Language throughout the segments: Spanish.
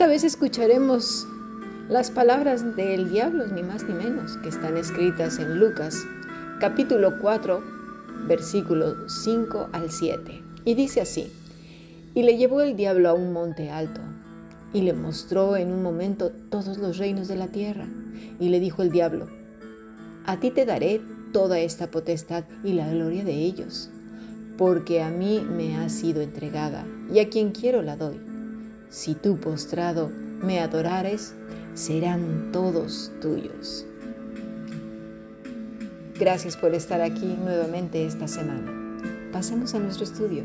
Esta vez escucharemos las palabras del diablo, ni más ni menos, que están escritas en Lucas capítulo 4, versículos 5 al 7. Y dice así, y le llevó el diablo a un monte alto, y le mostró en un momento todos los reinos de la tierra, y le dijo el diablo, a ti te daré toda esta potestad y la gloria de ellos, porque a mí me ha sido entregada, y a quien quiero la doy. Si tú postrado me adorares, serán todos tuyos. Gracias por estar aquí nuevamente esta semana. Pasemos a nuestro estudio.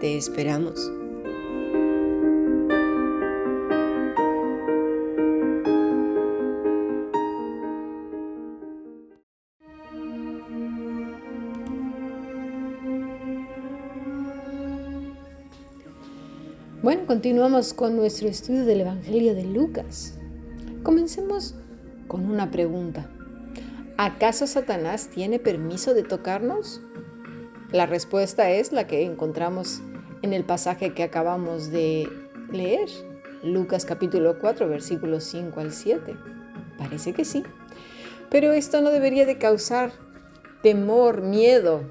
Te esperamos. Bueno, continuamos con nuestro estudio del Evangelio de Lucas. Comencemos con una pregunta. ¿Acaso Satanás tiene permiso de tocarnos? La respuesta es la que encontramos en el pasaje que acabamos de leer, Lucas capítulo 4, versículos 5 al 7. Parece que sí. Pero esto no debería de causar temor, miedo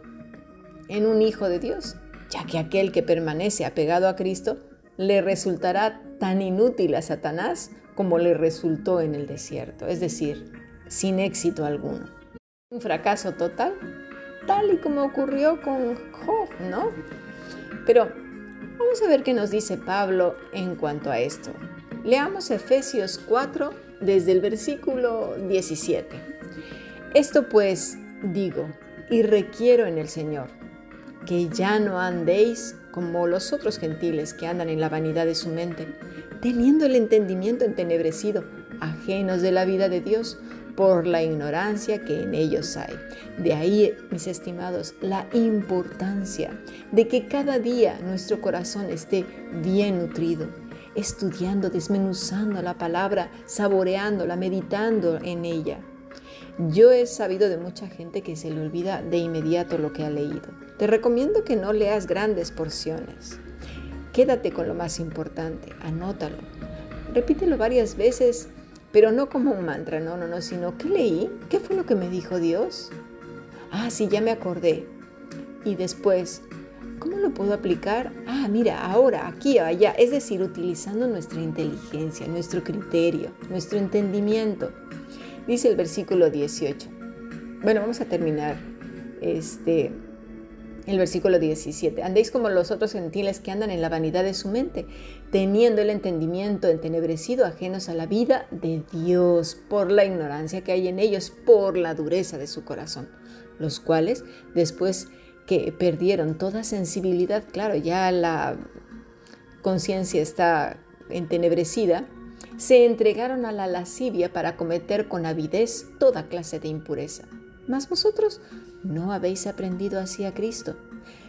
en un hijo de Dios, ya que aquel que permanece apegado a Cristo le resultará tan inútil a Satanás como le resultó en el desierto, es decir, sin éxito alguno. Un fracaso total, tal y como ocurrió con Job, ¿no? Pero vamos a ver qué nos dice Pablo en cuanto a esto. Leamos Efesios 4 desde el versículo 17. Esto pues digo y requiero en el Señor, que ya no andéis como los otros gentiles que andan en la vanidad de su mente, teniendo el entendimiento entenebrecido, ajenos de la vida de Dios por la ignorancia que en ellos hay. De ahí, mis estimados, la importancia de que cada día nuestro corazón esté bien nutrido, estudiando, desmenuzando la palabra, saboreándola, meditando en ella. Yo he sabido de mucha gente que se le olvida de inmediato lo que ha leído te recomiendo que no leas grandes porciones. Quédate con lo más importante, anótalo. Repítelo varias veces, pero no como un mantra, no, no, no, sino ¿qué leí? ¿Qué fue lo que me dijo Dios? Ah, sí, ya me acordé. Y después, ¿cómo lo puedo aplicar? Ah, mira, ahora, aquí, allá. Es decir, utilizando nuestra inteligencia, nuestro criterio, nuestro entendimiento. Dice el versículo 18. Bueno, vamos a terminar este, el versículo 17, andéis como los otros gentiles que andan en la vanidad de su mente, teniendo el entendimiento entenebrecido, ajenos a la vida de Dios, por la ignorancia que hay en ellos, por la dureza de su corazón, los cuales después que perdieron toda sensibilidad, claro, ya la conciencia está entenebrecida, se entregaron a la lascivia para cometer con avidez toda clase de impureza. Mas vosotros ¿No habéis aprendido así a Cristo?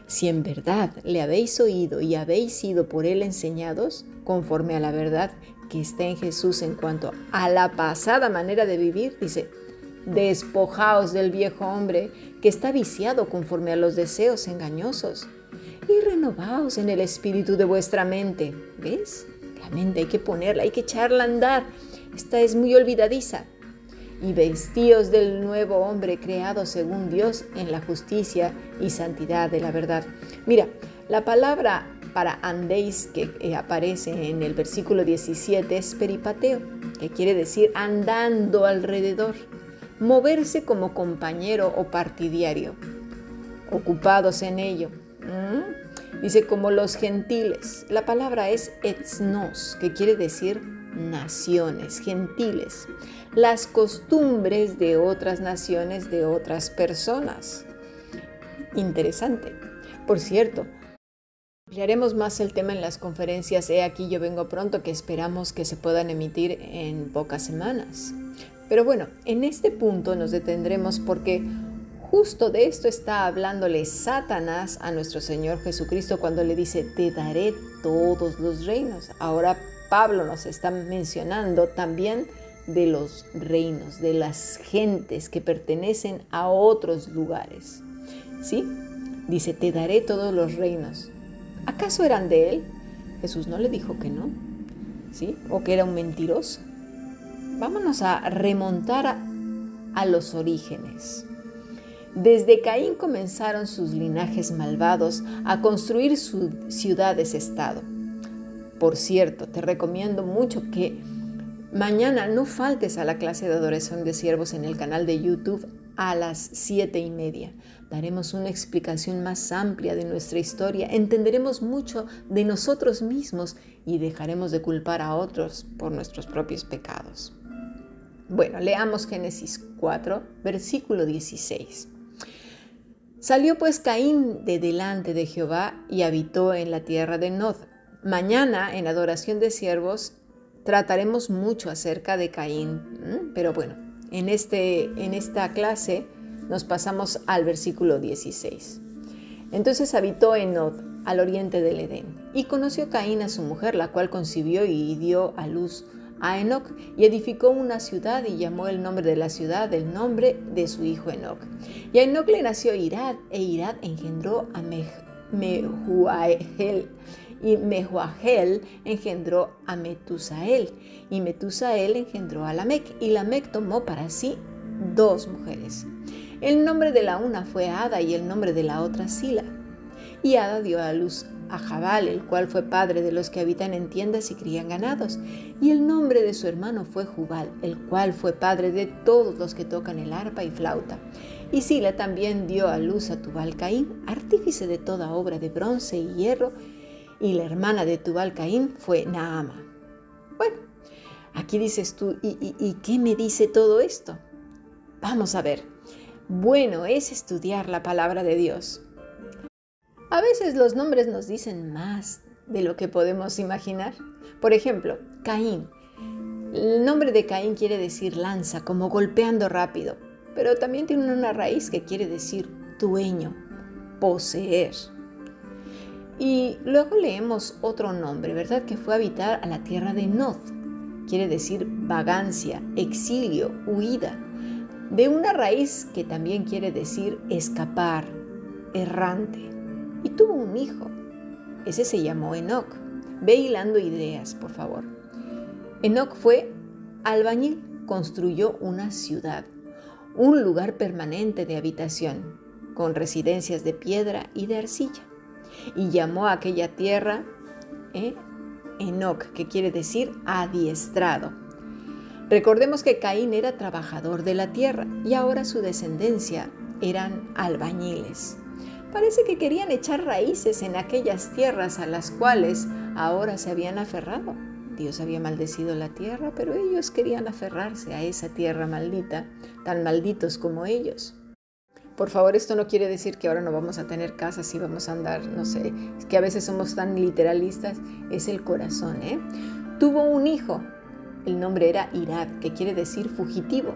Si en verdad le habéis oído y habéis sido por él enseñados, conforme a la verdad que está en Jesús en cuanto a la pasada manera de vivir, dice, despojaos del viejo hombre que está viciado conforme a los deseos engañosos y renovaos en el espíritu de vuestra mente. ¿Ves? La mente hay que ponerla, hay que echarla a andar. Esta es muy olvidadiza y vestíos del nuevo hombre creado según Dios en la justicia y santidad de la verdad. Mira, la palabra para andéis que eh, aparece en el versículo 17 es peripateo, que quiere decir andando alrededor, moverse como compañero o partidario, ocupados en ello. Dice como los gentiles. La palabra es etnos, que quiere decir naciones, gentiles, las costumbres de otras naciones, de otras personas. Interesante. Por cierto, ampliaremos más el tema en las conferencias He aquí yo vengo pronto que esperamos que se puedan emitir en pocas semanas. Pero bueno, en este punto nos detendremos porque justo de esto está hablándole Satanás a nuestro Señor Jesucristo cuando le dice, te daré todos los reinos. Ahora Pablo nos está mencionando también de los reinos, de las gentes que pertenecen a otros lugares. ¿Sí? Dice, te daré todos los reinos. ¿Acaso eran de él? Jesús no le dijo que no. ¿Sí? O que era un mentiroso. Vámonos a remontar a, los orígenes. Desde Caín comenzaron sus linajes malvados a construir sus ciudades-estado. Por cierto, te recomiendo mucho que mañana no faltes a la clase de adoración de siervos en el canal de YouTube a las siete y media. Daremos una explicación más amplia de nuestra historia, entenderemos mucho de nosotros mismos y dejaremos de culpar a otros por nuestros propios pecados. Bueno, leamos Génesis 4, versículo 16. Salió pues Caín de delante de Jehová y habitó en la tierra de Nod. Mañana, en adoración de siervos, trataremos mucho acerca de Caín, pero bueno, en, este, en esta clase nos pasamos al versículo 16. Entonces habitó en Nod, al oriente del Edén, y conoció Caín a su mujer, la cual concibió y dio a luz a Enoch y edificó una ciudad y llamó el nombre de la ciudad del nombre de su hijo Enoch. Y a Enoch le nació Irad e Irad engendró a Mehuahel y Mehuahel engendró a Metusael y Metusael engendró a Lamec y Lamec tomó para sí dos mujeres. El nombre de la una fue Ada y el nombre de la otra Sila. Y Ada dio a luz a Jabal, el cual fue padre de los que habitan en tiendas y crían ganados. Y el nombre de su hermano fue Jubal, el cual fue padre de todos los que tocan el arpa y flauta. Y Sila también dio a luz a Tubal Caín, artífice de toda obra de bronce y hierro, y la hermana de Tubal Caín fue Naama. Bueno, aquí dices tú, ¿y, y qué me dice todo esto? Vamos a ver. Bueno es estudiar la palabra de Dios. A veces los nombres nos dicen más de lo que podemos imaginar. Por ejemplo, Caín. El nombre de Caín quiere decir lanza, como golpeando rápido, pero también tiene una raíz que quiere decir dueño, poseer. Y luego leemos otro nombre, ¿verdad? Que fue habitar a la tierra de Nod. Quiere decir vagancia, exilio, huida. De una raíz que también quiere decir escapar, errante y tuvo un hijo. Ese se llamó Enoch. Ve hilando ideas, por favor. Enoch fue albañil, construyó una ciudad, un lugar permanente de habitación, con residencias de piedra y de arcilla, y llamó a aquella tierra eh, Enoch, que quiere decir adiestrado. Recordemos que Caín era trabajador de la tierra y ahora su descendencia eran albañiles. Parece que querían echar raíces en aquellas tierras a las cuales ahora se habían aferrado. Dios había maldecido la tierra, pero ellos querían aferrarse a esa tierra maldita, tan malditos como ellos. Por favor, esto no quiere decir que ahora no vamos a tener casas y vamos a andar, no sé, es que a veces somos tan literalistas, es el corazón, ¿eh? Tuvo un hijo, el nombre era Irad, que quiere decir fugitivo,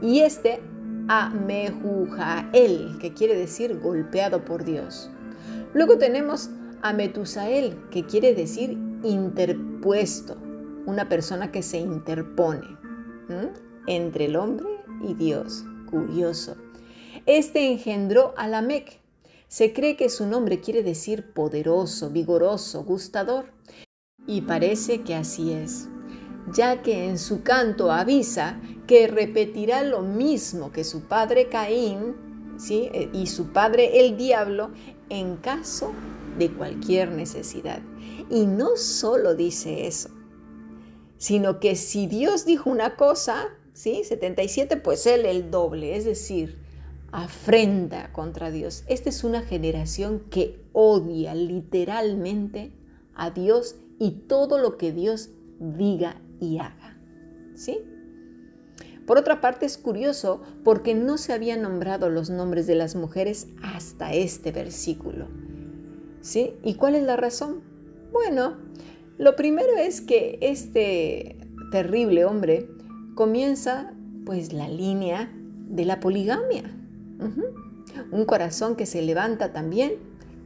y este a que quiere decir golpeado por Dios. Luego tenemos a Metusael, que quiere decir interpuesto, una persona que se interpone entre el hombre y Dios. Curioso. Este engendró a Lamec. Se cree que su nombre quiere decir poderoso, vigoroso, gustador. Y parece que así es ya que en su canto avisa que repetirá lo mismo que su padre Caín ¿sí? Eh, y su padre el diablo en caso de cualquier necesidad. Y no solo dice eso, sino que si Dios dijo una cosa, ¿sí? 77, pues él el doble, es decir, afrenta contra Dios. Esta es una generación que odia literalmente a Dios y todo lo que Dios diga y Ada. ¿Sí? Por otra parte es curioso porque no se habían nombrado los nombres de las mujeres hasta este versículo. ¿Sí? ¿Y cuál es la razón? Bueno, lo primero es que este terrible hombre comienza pues la línea de la poligamia. Un corazón que se levanta también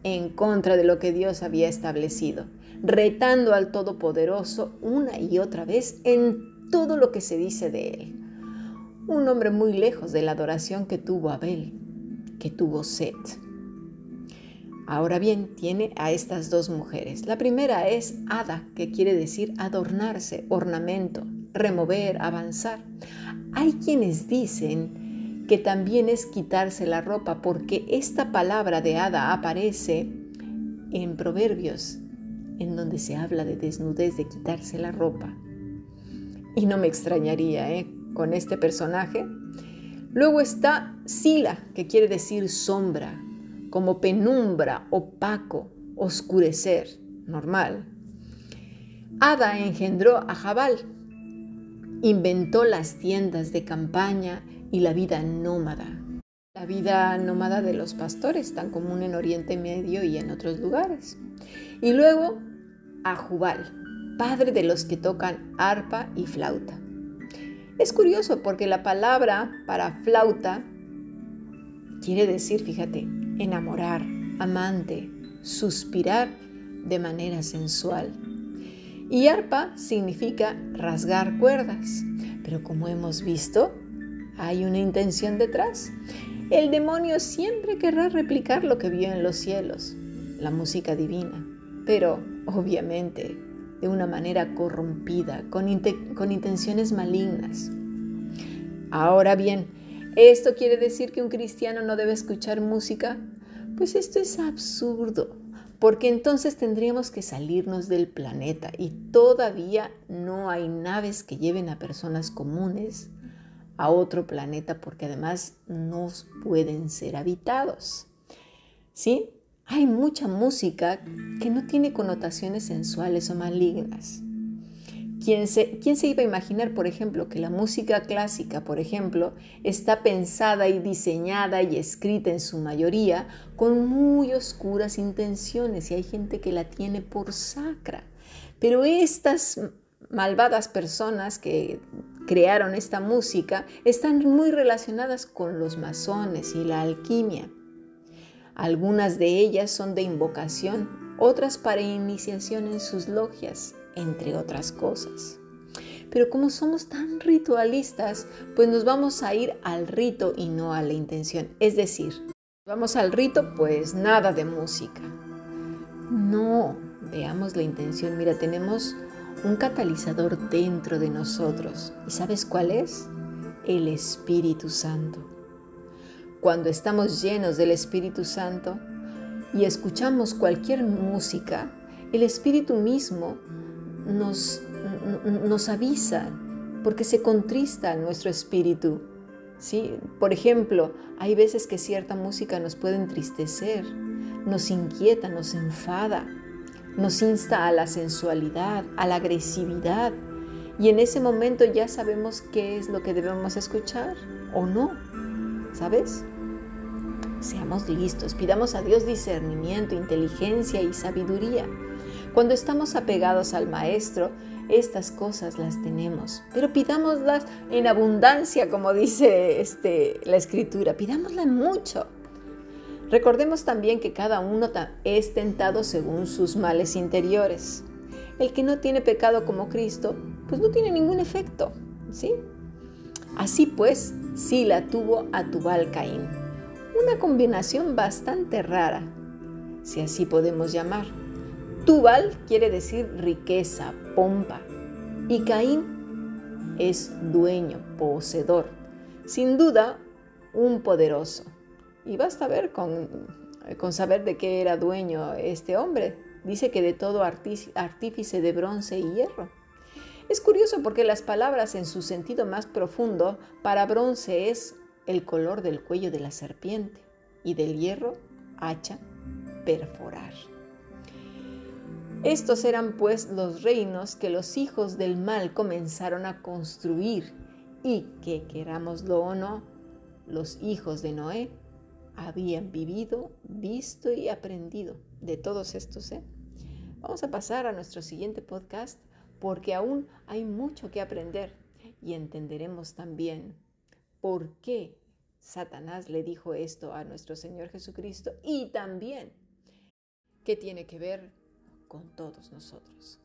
en contra de lo que Dios había establecido, retando al Todopoderoso una y otra vez en todo lo que se dice de él. Un hombre muy lejos de la adoración que tuvo Abel, que tuvo Set. Ahora bien, tiene a estas dos mujeres. La primera es Ada, que quiere decir adornarse, ornamento, remover, avanzar. Hay quienes dicen que también es quitarse la ropa porque esta palabra de Ada aparece en Proverbios, en donde se habla de desnudez, de quitarse la ropa. Y no me extrañaría ¿eh? con este personaje. Luego está Sila, que quiere decir sombra, como penumbra, opaco, oscurecer, normal. Ada engendró a Jabal, inventó las tiendas de campaña y la vida nómada. La vida nómada de los pastores, tan común en Oriente Medio y en otros lugares. Y luego a Jubal, padre de los que tocan arpa y flauta. Es curioso porque la palabra para flauta quiere decir, fíjate, enamorar, amante, suspirar de manera sensual. Y arpa significa rasgar cuerdas, pero como hemos visto, hay una intención detrás. El demonio siempre querrá replicar lo que vio en los cielos, la música divina, pero obviamente de una manera corrompida, con, intenciones malignas. Ahora bien, ¿Esto quiere decir que un cristiano no debe escuchar música? Pues esto es absurdo, porque entonces tendríamos que salirnos del planeta y todavía no hay naves que lleven a personas comunes a otro planeta porque además no pueden ser habitados. ¿Sí? Hay mucha música que no tiene connotaciones sensuales o malignas. ¿Quién se, iba a imaginar, por ejemplo, que la música clásica, por ejemplo, está pensada y diseñada y escrita en su mayoría con muy oscuras intenciones y hay gente que la tiene por sacra? Pero estas malvadas personas que crearon esta música están muy relacionadas con los masones y la alquimia. Algunas de ellas son de invocación, otras para iniciación en sus logias entre otras cosas. Pero como somos tan ritualistas, pues nos vamos a ir al rito y no a la intención. Es decir, vamos al rito, pues nada de música. No, veamos la intención. Mira, tenemos un catalizador dentro de nosotros. ¿Y sabes cuál es? El Espíritu Santo. Cuando estamos llenos del Espíritu Santo y escuchamos cualquier música, el Espíritu mismo nos, nos avisa porque se contrista nuestro espíritu. ¿sí? Por ejemplo, hay veces que cierta música nos puede entristecer, nos inquieta, nos enfada, nos insta a la sensualidad, a la agresividad. Y en ese momento ya sabemos qué es lo que debemos escuchar o no. ¿Sabes? Seamos listos, pidamos a Dios discernimiento, inteligencia y sabiduría cuando estamos apegados al Maestro, estas cosas las tenemos, pero pidámoslas en abundancia, como dice este, la Escritura, pidámoslas mucho. Recordemos también que cada uno es tentado según sus males interiores. El que no tiene pecado como Cristo, pues no tiene ningún efecto, ¿sí? Así pues, Sila tuvo a Tubal Caín, una combinación bastante rara, si así podemos llamar Tubal quiere decir riqueza, pompa. Y Caín es dueño, poseedor. Sin duda, un poderoso. Y basta ver con, con saber de qué era dueño este hombre. Dice que de todo artífice de bronce y hierro. Es curioso porque las palabras en su sentido más profundo para bronce es el color del cuello de la serpiente y del hierro hacha perforar. Estos eran pues los reinos que los hijos del mal comenzaron a construir y que, querámoslo o no, los hijos de Noé habían vivido, visto y aprendido de todos estos. ¿eh? Vamos a pasar a nuestro siguiente podcast porque aún hay mucho que aprender y entenderemos también por qué Satanás le dijo esto a nuestro Señor Jesucristo y también qué tiene que ver con todos nosotros.